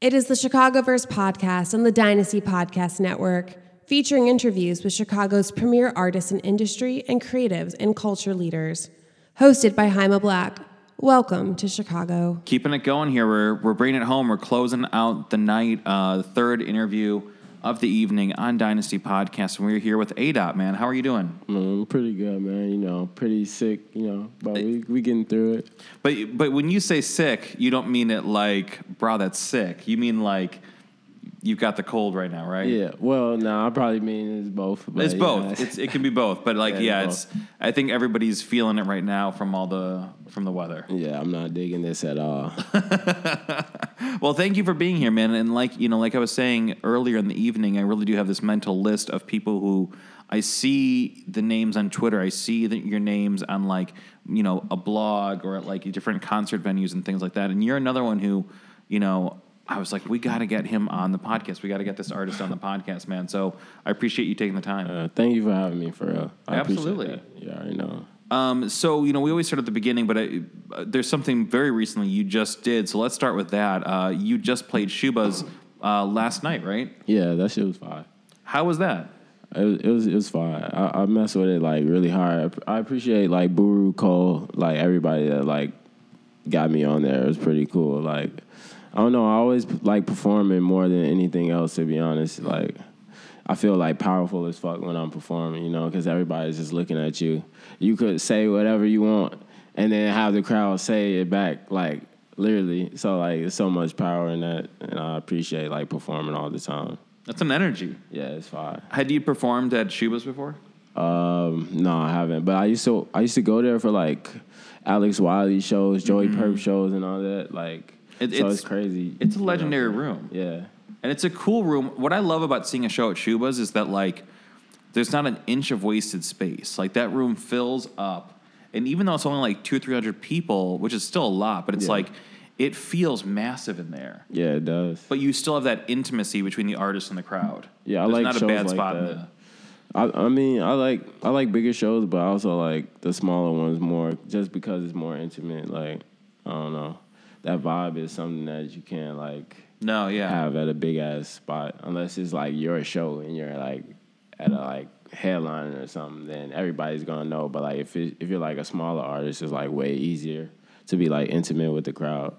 It is the Chicagoverse podcast on the Dynasty Podcast Network, featuring interviews with Chicago's premier artists in industry and creatives and culture leaders. Hosted by Jaime Black. Welcome to Chicago. keeping it going here. We're we're bringing it home. We're closing out the night, uh, the third interview of the evening on Dynasty Podcast, and we're here with ADOT. Man, how are you doing? Mm, pretty good, man. You know, pretty sick. You know, but we we getting through it. But but when you say sick, you don't mean it like, bro, that's sick. You mean like you've got the cold right now, right? Yeah. Well, no, I probably mean it's both. but It's yeah. both. It's, it can be both, but like, Yeah, yeah, it's it's. I think everybody's feeling it right now from all the from the weather. yeah, I'm not digging this at all. Well, thank you for being here, man. And like you know, like I was saying earlier in the evening, I really do have this mental list of people who I see the names on Twitter. I see the, your names on like you know a blog or at like different concert venues and things like that. And you're another one who, you know, I was like, we got to get him on the podcast. We got to get this artist on the podcast, man. So I appreciate you taking the time. Uh, thank you for having me, for real. I Absolutely. Yeah, I know. Um, so you know, we always start at the beginning, but I, uh, there's something very recently you just did. So let's start with that. Uh, you just played Schubas uh, last night, right? Yeah, that shit was fine. How was that? It was, it was it was fine. I, I mess with it like really hard. I appreciate like Buru Cole, like everybody that like got me on there. It was pretty cool. Like I don't know. I always like performing more than anything else. To be honest, like I feel like powerful as fuck when I'm performing. You know, because everybody's just looking at you. You could say whatever you want, and then have the crowd say it back. Like literally. So like, there's so much power in that, and I appreciate like performing all the time. That's an energy. Yeah, it's fine. Had you performed at Schubas before? Um, no, I haven't. But I used to I used to go there for like Alex Wiley shows, Joey Purp shows, and all that. Like, It- so it's- it's, crazy. It's a legendary room, Yeah, and it's a cool room. What I love about seeing a show at Schubas is that like, there's not an inch of wasted space. Like that room fills up, and even though it's only like two or three hundred people, which is still a lot, but it's Yeah. like, it feels massive in there. yeah, it does. But you still have that intimacy between the artist and the crowd. Yeah, I There's like not a shows bad like spot in that. the. I, I mean, I like I like bigger shows, but I also like the smaller ones more, just because it's more intimate. Like, I don't know, that vibe is something that you can't like No, yeah. have at a big ass spot unless it's like your show and you're like at a like headline or something. Then everybody's gonna know. But like if it, if you're like a smaller artist, it's like way easier to be like intimate with the crowd.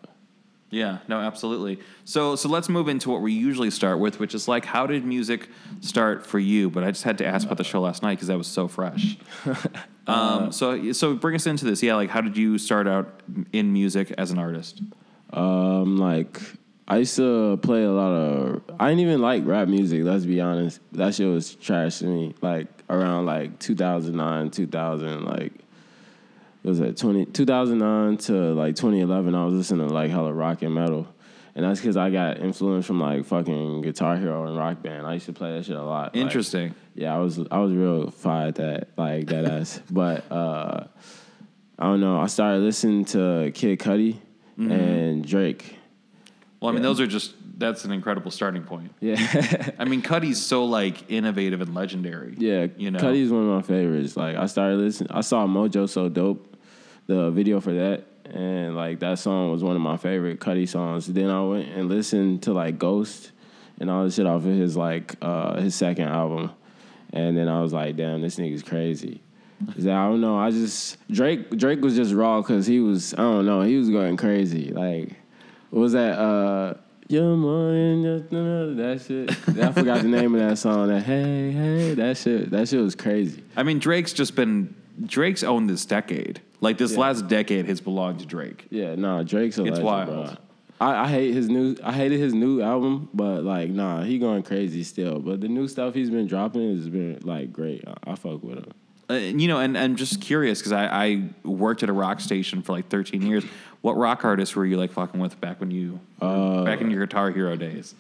Yeah, no, absolutely. So, so let's move into what we usually start with, which is like, how did music start for you? But I just had to ask about the show last night because that was so fresh. um, so, so bring us into this. Yeah, like, how did you start out in music as an artist? Um, like I used to play a lot of. I didn't even like rap music. Let's be honest. That shit was trash to me. Like around like 2009, 2000, like it was at 20, 2009 to like 2011. I was listening to like hella rock and metal, and that's because I got influence from like fucking Guitar Hero and Rock Band. I used to play that shit a lot. Like, Interesting. yeah, I was I was real fire at that, like that ass. But uh, I don't know. I started listening to Kid Cudi Mm-hmm. and Drake. Well, I mean, Yeah. those are just that's an incredible starting point. Yeah, I mean, Cudi's so like innovative and legendary. yeah. you know. Cudi's one of my favorites. Like I started listening. I saw Mojo So Dope, the video for that, and like that song was one of my favorite Cudi songs. Then I went and listened to like Ghost and all the shit off of his like uh, his second album, and then I was like, damn, this nigga's crazy. I don't know. I just Drake. Drake was just raw because he was. I don't know. He was going crazy. Like, what was that? Uh, Your just that shit. I forgot the name of that song. That hey hey, that shit. That shit was crazy. I mean, Drake's just been Drake's owned this decade. Like this Yeah. last decade has belonged to Drake. Yeah, nah, Drake's a It's legend, wild. bro. I, I hate his new. I hated his new album, but like, nah, he going crazy still. But the new stuff he's been dropping has been like great. I, I fuck with him. Uh, you know, and I'm just curious because I, I worked at a rock station for like 13 years. What rock artists were you like fucking with back when you Uh, back in your Guitar Hero days?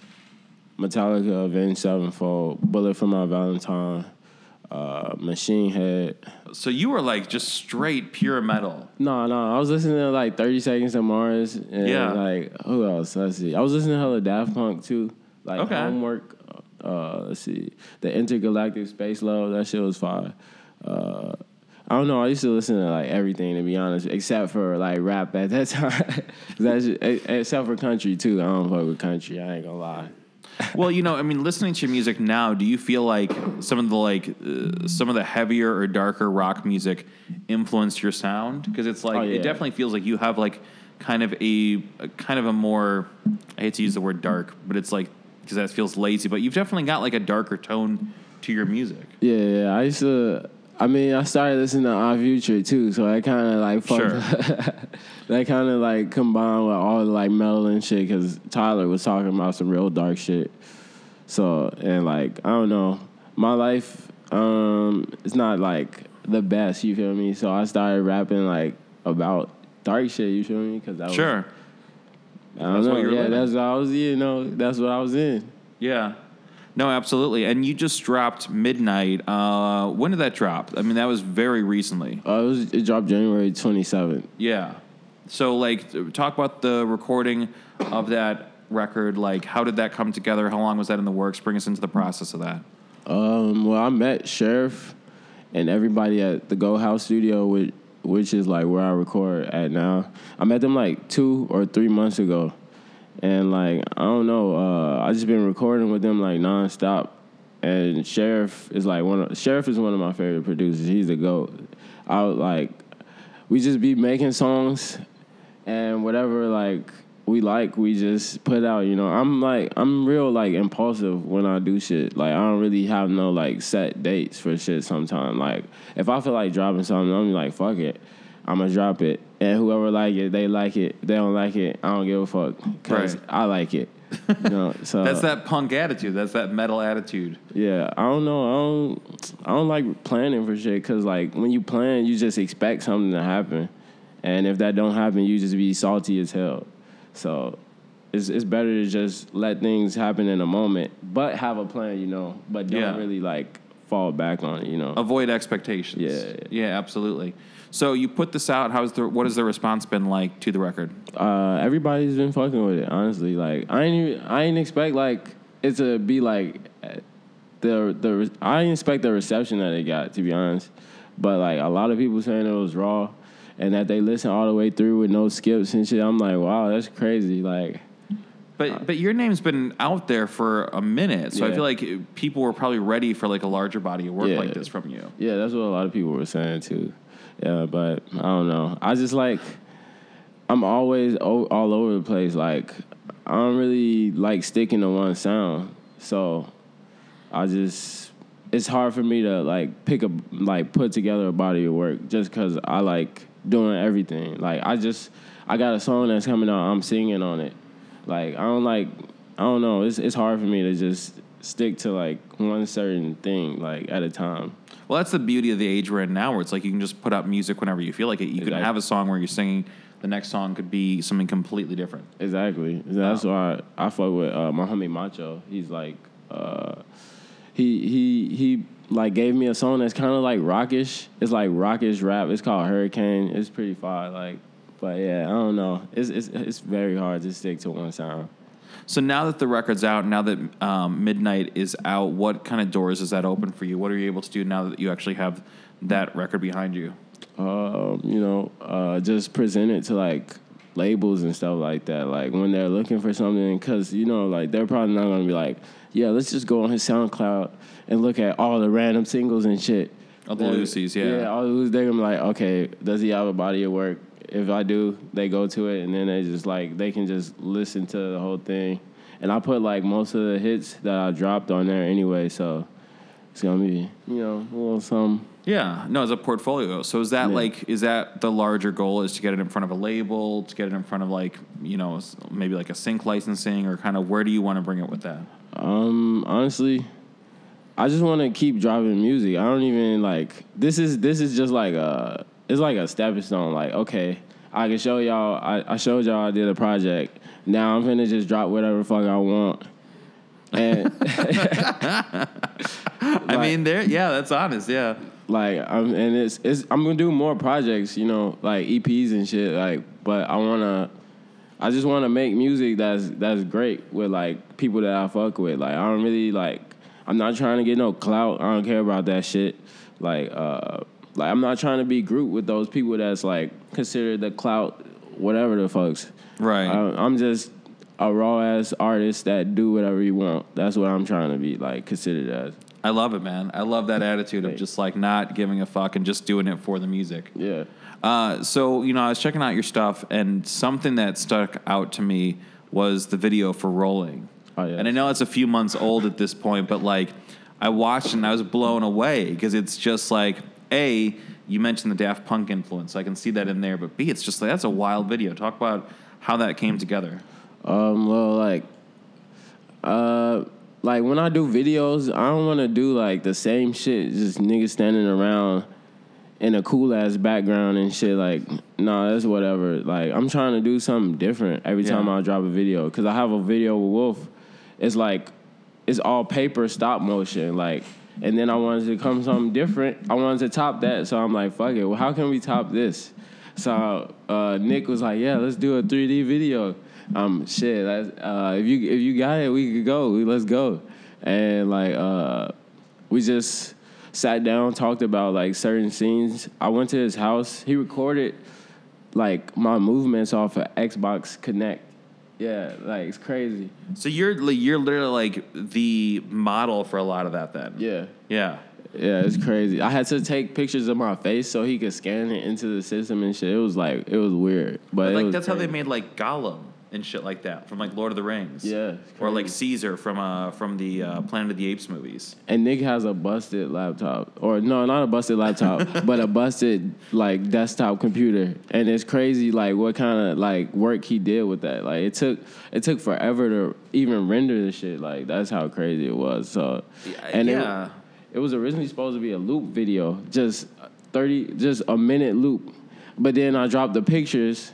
Metallica, Avenged Sevenfold, Bullet for My Valentine, uh, Machine Head. So you were like just straight pure metal. No, no, I was listening to like Thirty Seconds to Mars and Yeah. like who else? Let's see. I was listening to hella Daft Punk too. Like Okay. homework. Uh, let's see, the Intergalactic Space Love. That shit was fire. Uh, I don't know. I used to listen to like everything to be honest, except for like rap at that time. That's just, except for country too. I don't fuck with country. I ain't gonna lie. Well, you know, I mean, listening to your music now, do you feel like some of the like uh, some of the heavier or darker rock music influenced your sound? Because it's like Oh, yeah. it definitely feels like you have like kind of a, a kind of a more I hate to use the word dark, but it's like because that feels lazy. But you've definitely got like a darker tone to your music. Yeah, yeah. I used to. I mean, I started listening to Odd Future too, so I kind of like fucked. that kind of like combined with all the like metal and shit, because Tyler was talking about some real dark shit. So and like I don't know, my life um it's not like the best. You feel me? So I started rapping like about dark shit. You feel me? Because that was Sure. I don't That's know. Yeah, living. that's what I was. You know, that's what I was in. Yeah. No, absolutely. And you just dropped Midnight. Uh, when did that drop? I mean, that was very recently. Uh, it was it dropped January twenty seventh. Yeah. So, like, talk about the recording of that record. Like, how did that come together? How long was that in the works? Bring us into the process of that. Um, well, I met Sheriff and everybody at the Go House Studio, which, which is like where I record at now. I met them like two or three months ago, and like I don't know, uh, I just been recording with them like nonstop. And Sheriff is like one of Sheriff is one of my favorite producers. He's the goat. I would, like we just be making songs and whatever like we like we just put out you know i'm like i'm real like impulsive when i do shit like i don't really have no like set dates for shit sometime like if i feel like dropping something i'm like fuck it i'm gonna drop it and whoever like it they like it they don't like it i don't give a fuck because Right. i like it you know so That's that punk attitude. That's that metal attitude. yeah, I don't know. I don't. I don't like planning for shit because like when you plan, you just expect something to happen, and if that don't happen, you just be salty as hell. So it's it's better to just let things happen in a moment, but have a plan, you know. But don't Yeah. really like fall back on you know. Avoid expectations. Yeah. Yeah, absolutely. So you put this out. How's the what has the response been like to the record? uh, everybody's been fucking with it. Honestly, like I ain't even, I ain't expect like it to be like the the I didn't expect the reception that it got to be honest, but like a lot of people saying it was raw, and that they listen all the way through with no skips and shit. I'm like, wow, that's crazy. Like, But uh, but your name's been out there for a minute, so I feel like people were probably ready for like a larger body of work Yeah. like this from you. yeah, that's what a lot of people were saying too. Yeah, but I don't know. I just like I'm always o- all over the place. Like I don't really like sticking to one sound, so I just it's hard for me to like pick a like put together a body of work just because I like doing everything. Like I just I got a song that's coming out. I'm singing on it. Like I don't like I don't know. It's it's hard for me to just stick to like one certain thing like at a time. Well, that's the beauty of the age we're in now, where it's like you can just put out music whenever you feel like it. You can Exactly. have a song where you're singing. The next song could be something completely different. Exactly. That's why I fuck with uh, my homie Macho. He's like, uh, he he he like gave me a song that's kind of like rockish. It's like rockish rap. It's called Hurricane. It's pretty fire. Like, but yeah, I don't know. It's it's it's very hard to stick to one sound. So now that the record's out, now that um, Midnight is out, what kind of doors does that open for you? What are you able to do now that you actually have that record behind you? um, you know, uh, just present it to like labels and stuff like that. Like when they're looking for something, because you know, like they're probably not gonna be like, yeah, let's just go on his SoundCloud and look at all the random singles and shit. All the Lucy's, yeah. yeah, all the Lucy's. They're gonna be like, okay, does he have a body of work? If I do, they go to it and then they just like they can just listen to the whole thing. And I put like most of the hits that I dropped on there anyway, so it's gonna be you know a little something. Yeah, no, as a portfolio. So is that Yeah. like is that the larger goal? Is to get it in front of a label, to get it in front of like you know maybe like a sync licensing, or kind of where do you want to bring it with that? Um, honestly, I just want to keep driving music. I don't even like this is this is just like a it's like a stepping stone. Like okay, I can show y'all. I, I showed y'all I did a project. Now I'm finna just drop whatever fuck I want. And I mean, there, yeah, that's honest, yeah. like I'm and it's it's I'm gonna do more projects, you know, like EPs and shit. Like, but I wanna, I just wanna make music that's that's great with like people that I fuck with. Like, I don't really like. I'm not trying to get no clout. I don't care about that shit. Like, uh, Like I'm not trying to be grouped with those people that's like considered the clout, whatever the fucks. Right. I, I'm just a raw ass artist that do whatever you want. That's what I'm trying to be like considered as. I love it, man. I love that attitude of just like not giving a fuck and just doing it for the music. Yeah. Uh, so you know, I was checking out your stuff, and something that stuck out to me was the video for "Rolling." Oh, yeah. And I know it's a few months old at this point, but like I watched and I was blown away because it's just like a you mentioned the Daft Punk influence, I can see that in there. But b it's just like that's a wild video. Talk about how that came together. Um, well, like, uh, like when I do videos, I don't want to do like the same shit. Just niggas standing around in a cool ass background and shit. Like, nah, that's whatever. Like, I'm trying to do something different every Yeah. time I drop a video. Cause I have a video with Wolf. It's like, it's all paper stop motion. Like, and then I wanted to come something different. I wanted to top that. So I'm like, fuck it. Well, how can we top this? So uh, Nick was like, yeah, let's do a 3D video. Um, shit, uh, if you if you got it, we could go. Let's go. And like, uh, we just sat down, talked about like certain scenes. I went to his house. He recorded like my movements off of Xbox Kinect. Yeah, like it's crazy. So you're li- you're literally like the model for a lot of that. Then Yeah. yeah. Yeah, it's crazy. I had to take pictures of my face so he could scan it into the system and shit. It was like it was weird, but like that's how they made like Gollum and shit like that from like Lord of the Rings. Yeah, or like. Caesar from uh from the uh, Planet of the Apes movies. And Nick has a busted laptop, or no, not a busted laptop, but a busted like desktop computer. And it's crazy, like what kind of like work he did with that. Like it took it took forever to even render the shit. Like that's how crazy it was. So, and yeah. it, it was originally supposed to be a loop video, just thirty, just a minute loop. But then I dropped the pictures.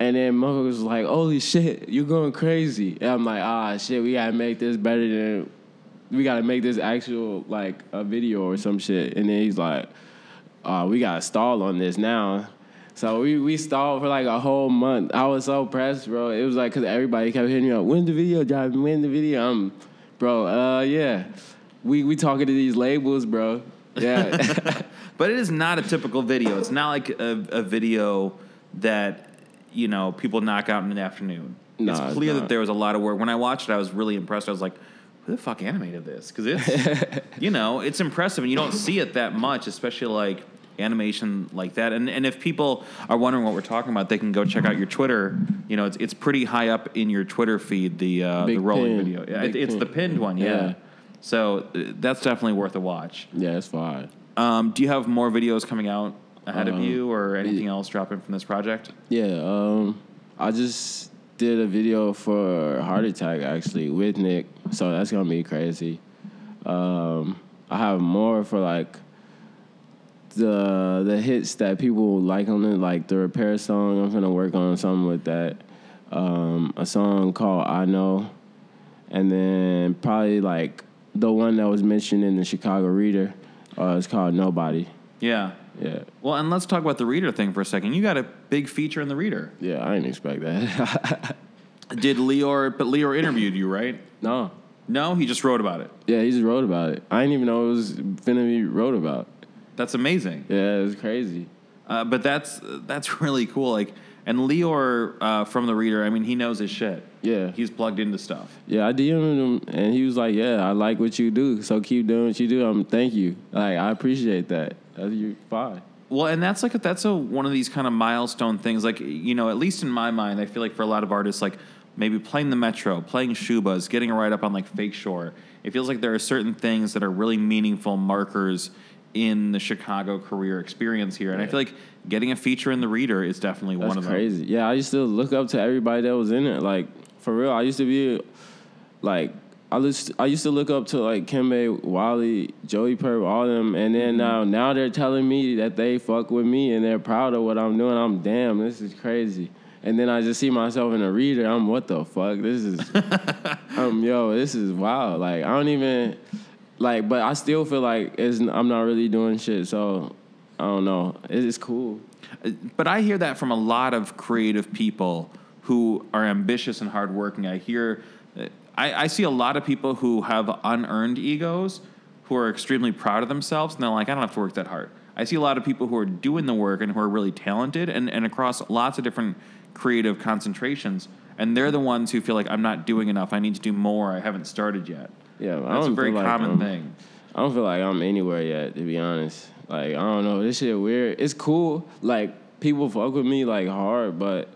And then motherfuckers was like, "Holy shit, you're going crazy!" And I'm like, "Ah, shit, we gotta make this better than we gotta make this actual like a video or some shit. And then he's like, uh, we gotta stall on this now. So we, we stalled for like a whole month. I was so pressed, bro. It was like, cause everybody kept hitting me up, when the video dropping, when the video? I'm, bro, uh, yeah. We, we talking to these labels, bro. Yeah. But it is not a typical video. It's not like a, a video that you know people knock out in an afternoon. No, it's it's clear that there was a lot of work. When I watched it, I was really impressed. I was like, "Who the fuck animated this?" Because it's you know it's impressive, and you don't see it that much, especially like animation like that. And and if people are wondering what we're talking about, they can go check out your Twitter. You know, it's it's pretty high up in your Twitter feed. The uh, the rolling pin. video. Yeah, Big it, it's pin. the pinned one. Yeah. Yeah. So uh, that's definitely worth a watch. yeah, it's fine. Um, do you have more videos coming out ahead of Um, you, or anything else dropping from this project? Yeah, um, I just did a video for Heart Attack actually with Nick, so that's gonna be crazy. Um, I have more for like the the hits that people like on it, like the repair song. I'm gonna work on something with that. Um, a song called I Know, and then probably like the one that was mentioned in the Chicago Reader. Uh, it's called Nobody. Yeah. Yeah, Well, and let's talk about the reader thing for a second. You got a big feature in the reader. yeah. I didn't expect that. Did Leor? But Leor interviewed you, right? no. No, he just wrote about it. Yeah, he just wrote about it. I didn't even know it was finna be wrote about. That's amazing. Yeah, it was crazy. Uh, but that's that's really cool. Like, and Leor uh, from the reader. I mean, he knows his shit. Yeah. He's plugged into stuff. Yeah, I DM'd him and he was like, "Yeah, I like what you do, so keep doing what you do. Um, thank you. Like, I appreciate that. That's you fine. Well, and that's like a, that's a one of these kind of milestone things. Like you know, at least in my mind, I feel like for a lot of artists, like maybe playing the Metro, playing Schubas, getting a write up on like Fake Shore. It feels like there are certain things that are really meaningful markers in the Chicago career experience here, and I feel like getting a feature in the Reader is definitely That's one of crazy. Yeah, I used to look up to everybody that was in it. Like for real, I used to be like I used I used to look up to like Kembe, Wally, Joey Purp, all them, and then now now they're telling me that they fuck with me and they're proud of what I'm doing. I'm damn, this is crazy. And then I just see myself in a reader. I'm what the fuck? This is um yo, this is wild. Like I don't even like, but I still feel like it's I'm not really doing shit. So I don't know. It is cool. But I hear that from a lot of creative people who are ambitious and hardworking. I hear, I, I see a lot of people who have unearned egos who are extremely proud of themselves, and they're like, I don't have to work that hard. I see a lot of people who are doing the work and who are really talented and, and across lots of different creative concentrations. And they're the ones who feel like I'm not doing enough. I need to do more. I haven't started yet. Yeah, I That's a very like common I'm- thing. I don't feel like I'm anywhere yet, to be honest. Like I don't know, this shit weird. It's cool. Like people fuck with me like hard, but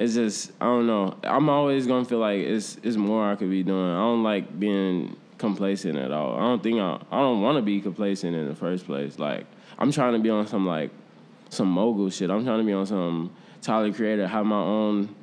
it's just I don't know. I'm always gonna feel like it's it's more I could be doing. I don't like being complacent at all. I don't think I I don't want to be complacent in the first place. Like I'm trying to be on some like some mogul shit. I'm trying to be on some Tyler Creator, have my own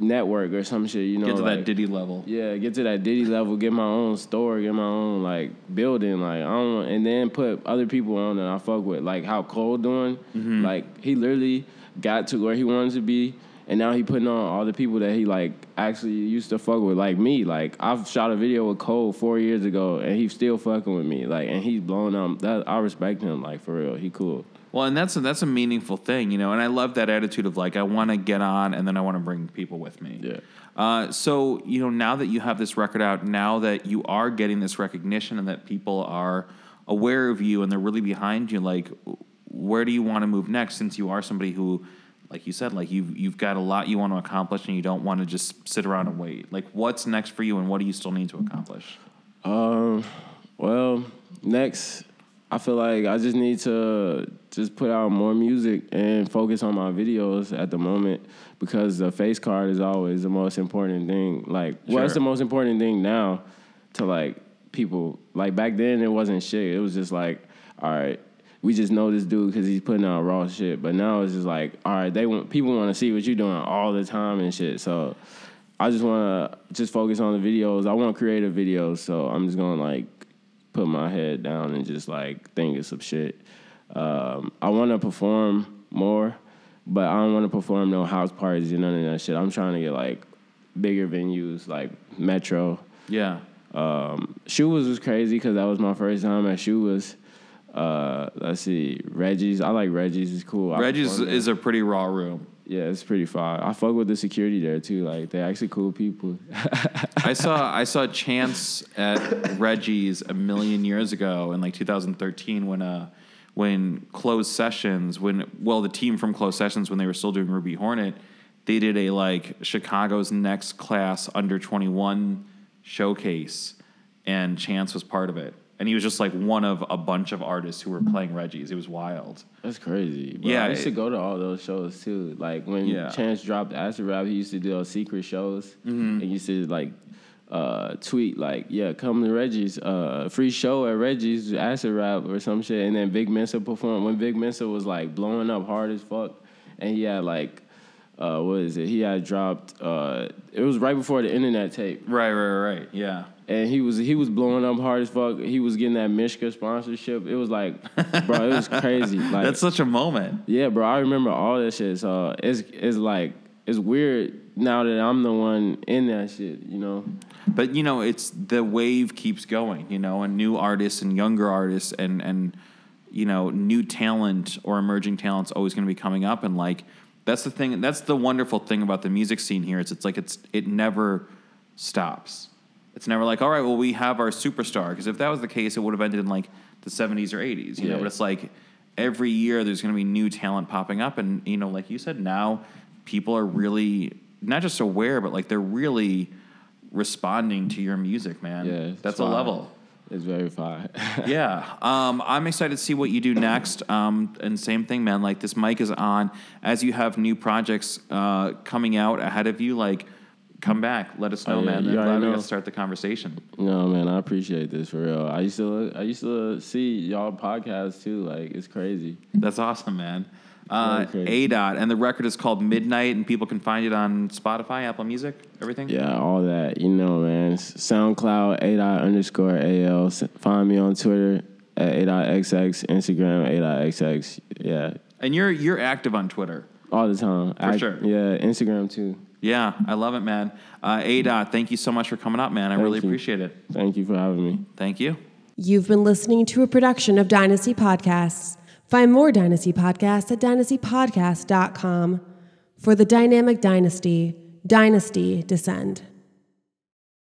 network or some shit. You know, Get to like, that Diddy level. yeah, get to that Diddy level, get my own store, get my own like building, like I don't, and then put other people on that I fuck with, like how Cole doing, Mm-hmm. like he literally got to where he wanted to be, and now he putting on all the people that he like actually used to fuck with, like me. Like I've shot a video with Cole four years ago, and he's still fucking with me, like, and he's blowing up. That I respect him, like for real, he cool. Well, and that's a, that's a meaningful thing, you know. And I love that attitude of like I want to get on, and then I want to bring people with me. Yeah. Uh, so you know, now that you have this record out, now that you are getting this recognition, and that people are aware of you and they're really behind you, like where do you want to move next? Since you are somebody who, like you said, like you've you've got a lot you want to accomplish, and you don't want to just sit around and wait. Like what's next for you, and what do you still need to accomplish? Um, well, next, I feel like I just need to just put out more music and focus on my videos at the moment because the face card is always the most important thing. Like, Sure. the most important thing now to like people. Like back then, it wasn't shit. It was just like, all right. We just know this dude because he's putting out raw shit, but now it's just like, all right, they want people want to see what you're doing all the time and shit. So, I just want to just focus on the videos. I want creative videos, so I'm just gonna like put my head down and just like think of some shit. Um, I want to perform more, but I don't want to perform no house parties and none of that shit. I'm trying to get like bigger venues like Metro. Yeah. Um, Schubas was crazy because that was my first time at Schubas. Uh, let's see, Reggie's. I like Reggie's. It's cool. I Reggie's is a pretty raw room. yeah, it's pretty fire. I fuck with the security there too. Like they're actually cool people. I saw I saw Chance at Reggie's a million years ago in like 2013 when uh when closed sessions when well the team from closed sessions when they were still doing Ruby Hornet they did a like Chicago's next class under 21 showcase and Chance was part of it and he was just like one of a bunch of artists who were playing Reggie's it was wild That's crazy. Bro. Yeah, I used to go to all those shows too. Like when Yeah. Chance dropped Acid Rap, he used to do those secret shows. Mm-hmm. And used to like uh, tweet like, "Yeah, come to Reggie's, uh, free show at Reggie's Acid Rap or some shit." And then Vic Mensa performed when Vic Mensa was like blowing up hard as fuck, and he had like. Uh, what is it? He had dropped. Uh, it was right before the INNANETAPE, right right right yeah and he was he was blowing up hard as fuck. He was getting that Mishka sponsorship. It was like, bro, it was crazy. Like that's such a moment yeah, bro, I remember all that shit. So it's it's like it's weird now that I'm the one in that shit. You know? but you know it's the wave keeps going you know and new artists and younger artists and and you know new talent or emerging talent's always going to be coming up and like that's the thing that's the wonderful thing about the music scene here is it's like it's it never stops. It's never like all right well we have our superstar because if that was the case it would have ended in like the 70s or 80s you know? But it's like every year there's going to be new talent popping up and you know like you said now people are really not just aware but like they're really responding to your music man. Yeah, it's that's a level It's very fire. yeah um, i'm excited to see what you do next um, and same thing man like this mic is on as you have new projects uh, coming out ahead of you like come back let us know Oh, yeah, man i'm glad already we got know. to start the conversation no, man, I appreciate this for real. I used to I used to see y'all podcasts too. Like it's crazy. that's awesome man uh, Very a dot and the record is called midnight and people can find it on spotify apple music everything Yeah, all that. You know, man. SoundCloud a dot underscore al. Find me on Twitter at a dot xx. Instagram a dot xx. Yeah, and you're you're active on twitter all the time. For sure. Yeah, Instagram too. Yeah, I love it, man. Uh, A Dot, thank you so much for coming up, man. I Thank really you. appreciate it. Thank you for having me. Thank you. You've been listening to a production of Dynasty Podcasts. Find more Dynasty Podcasts at dynastypodcast.com. For the dynamic dynasty, Dynasty Descend.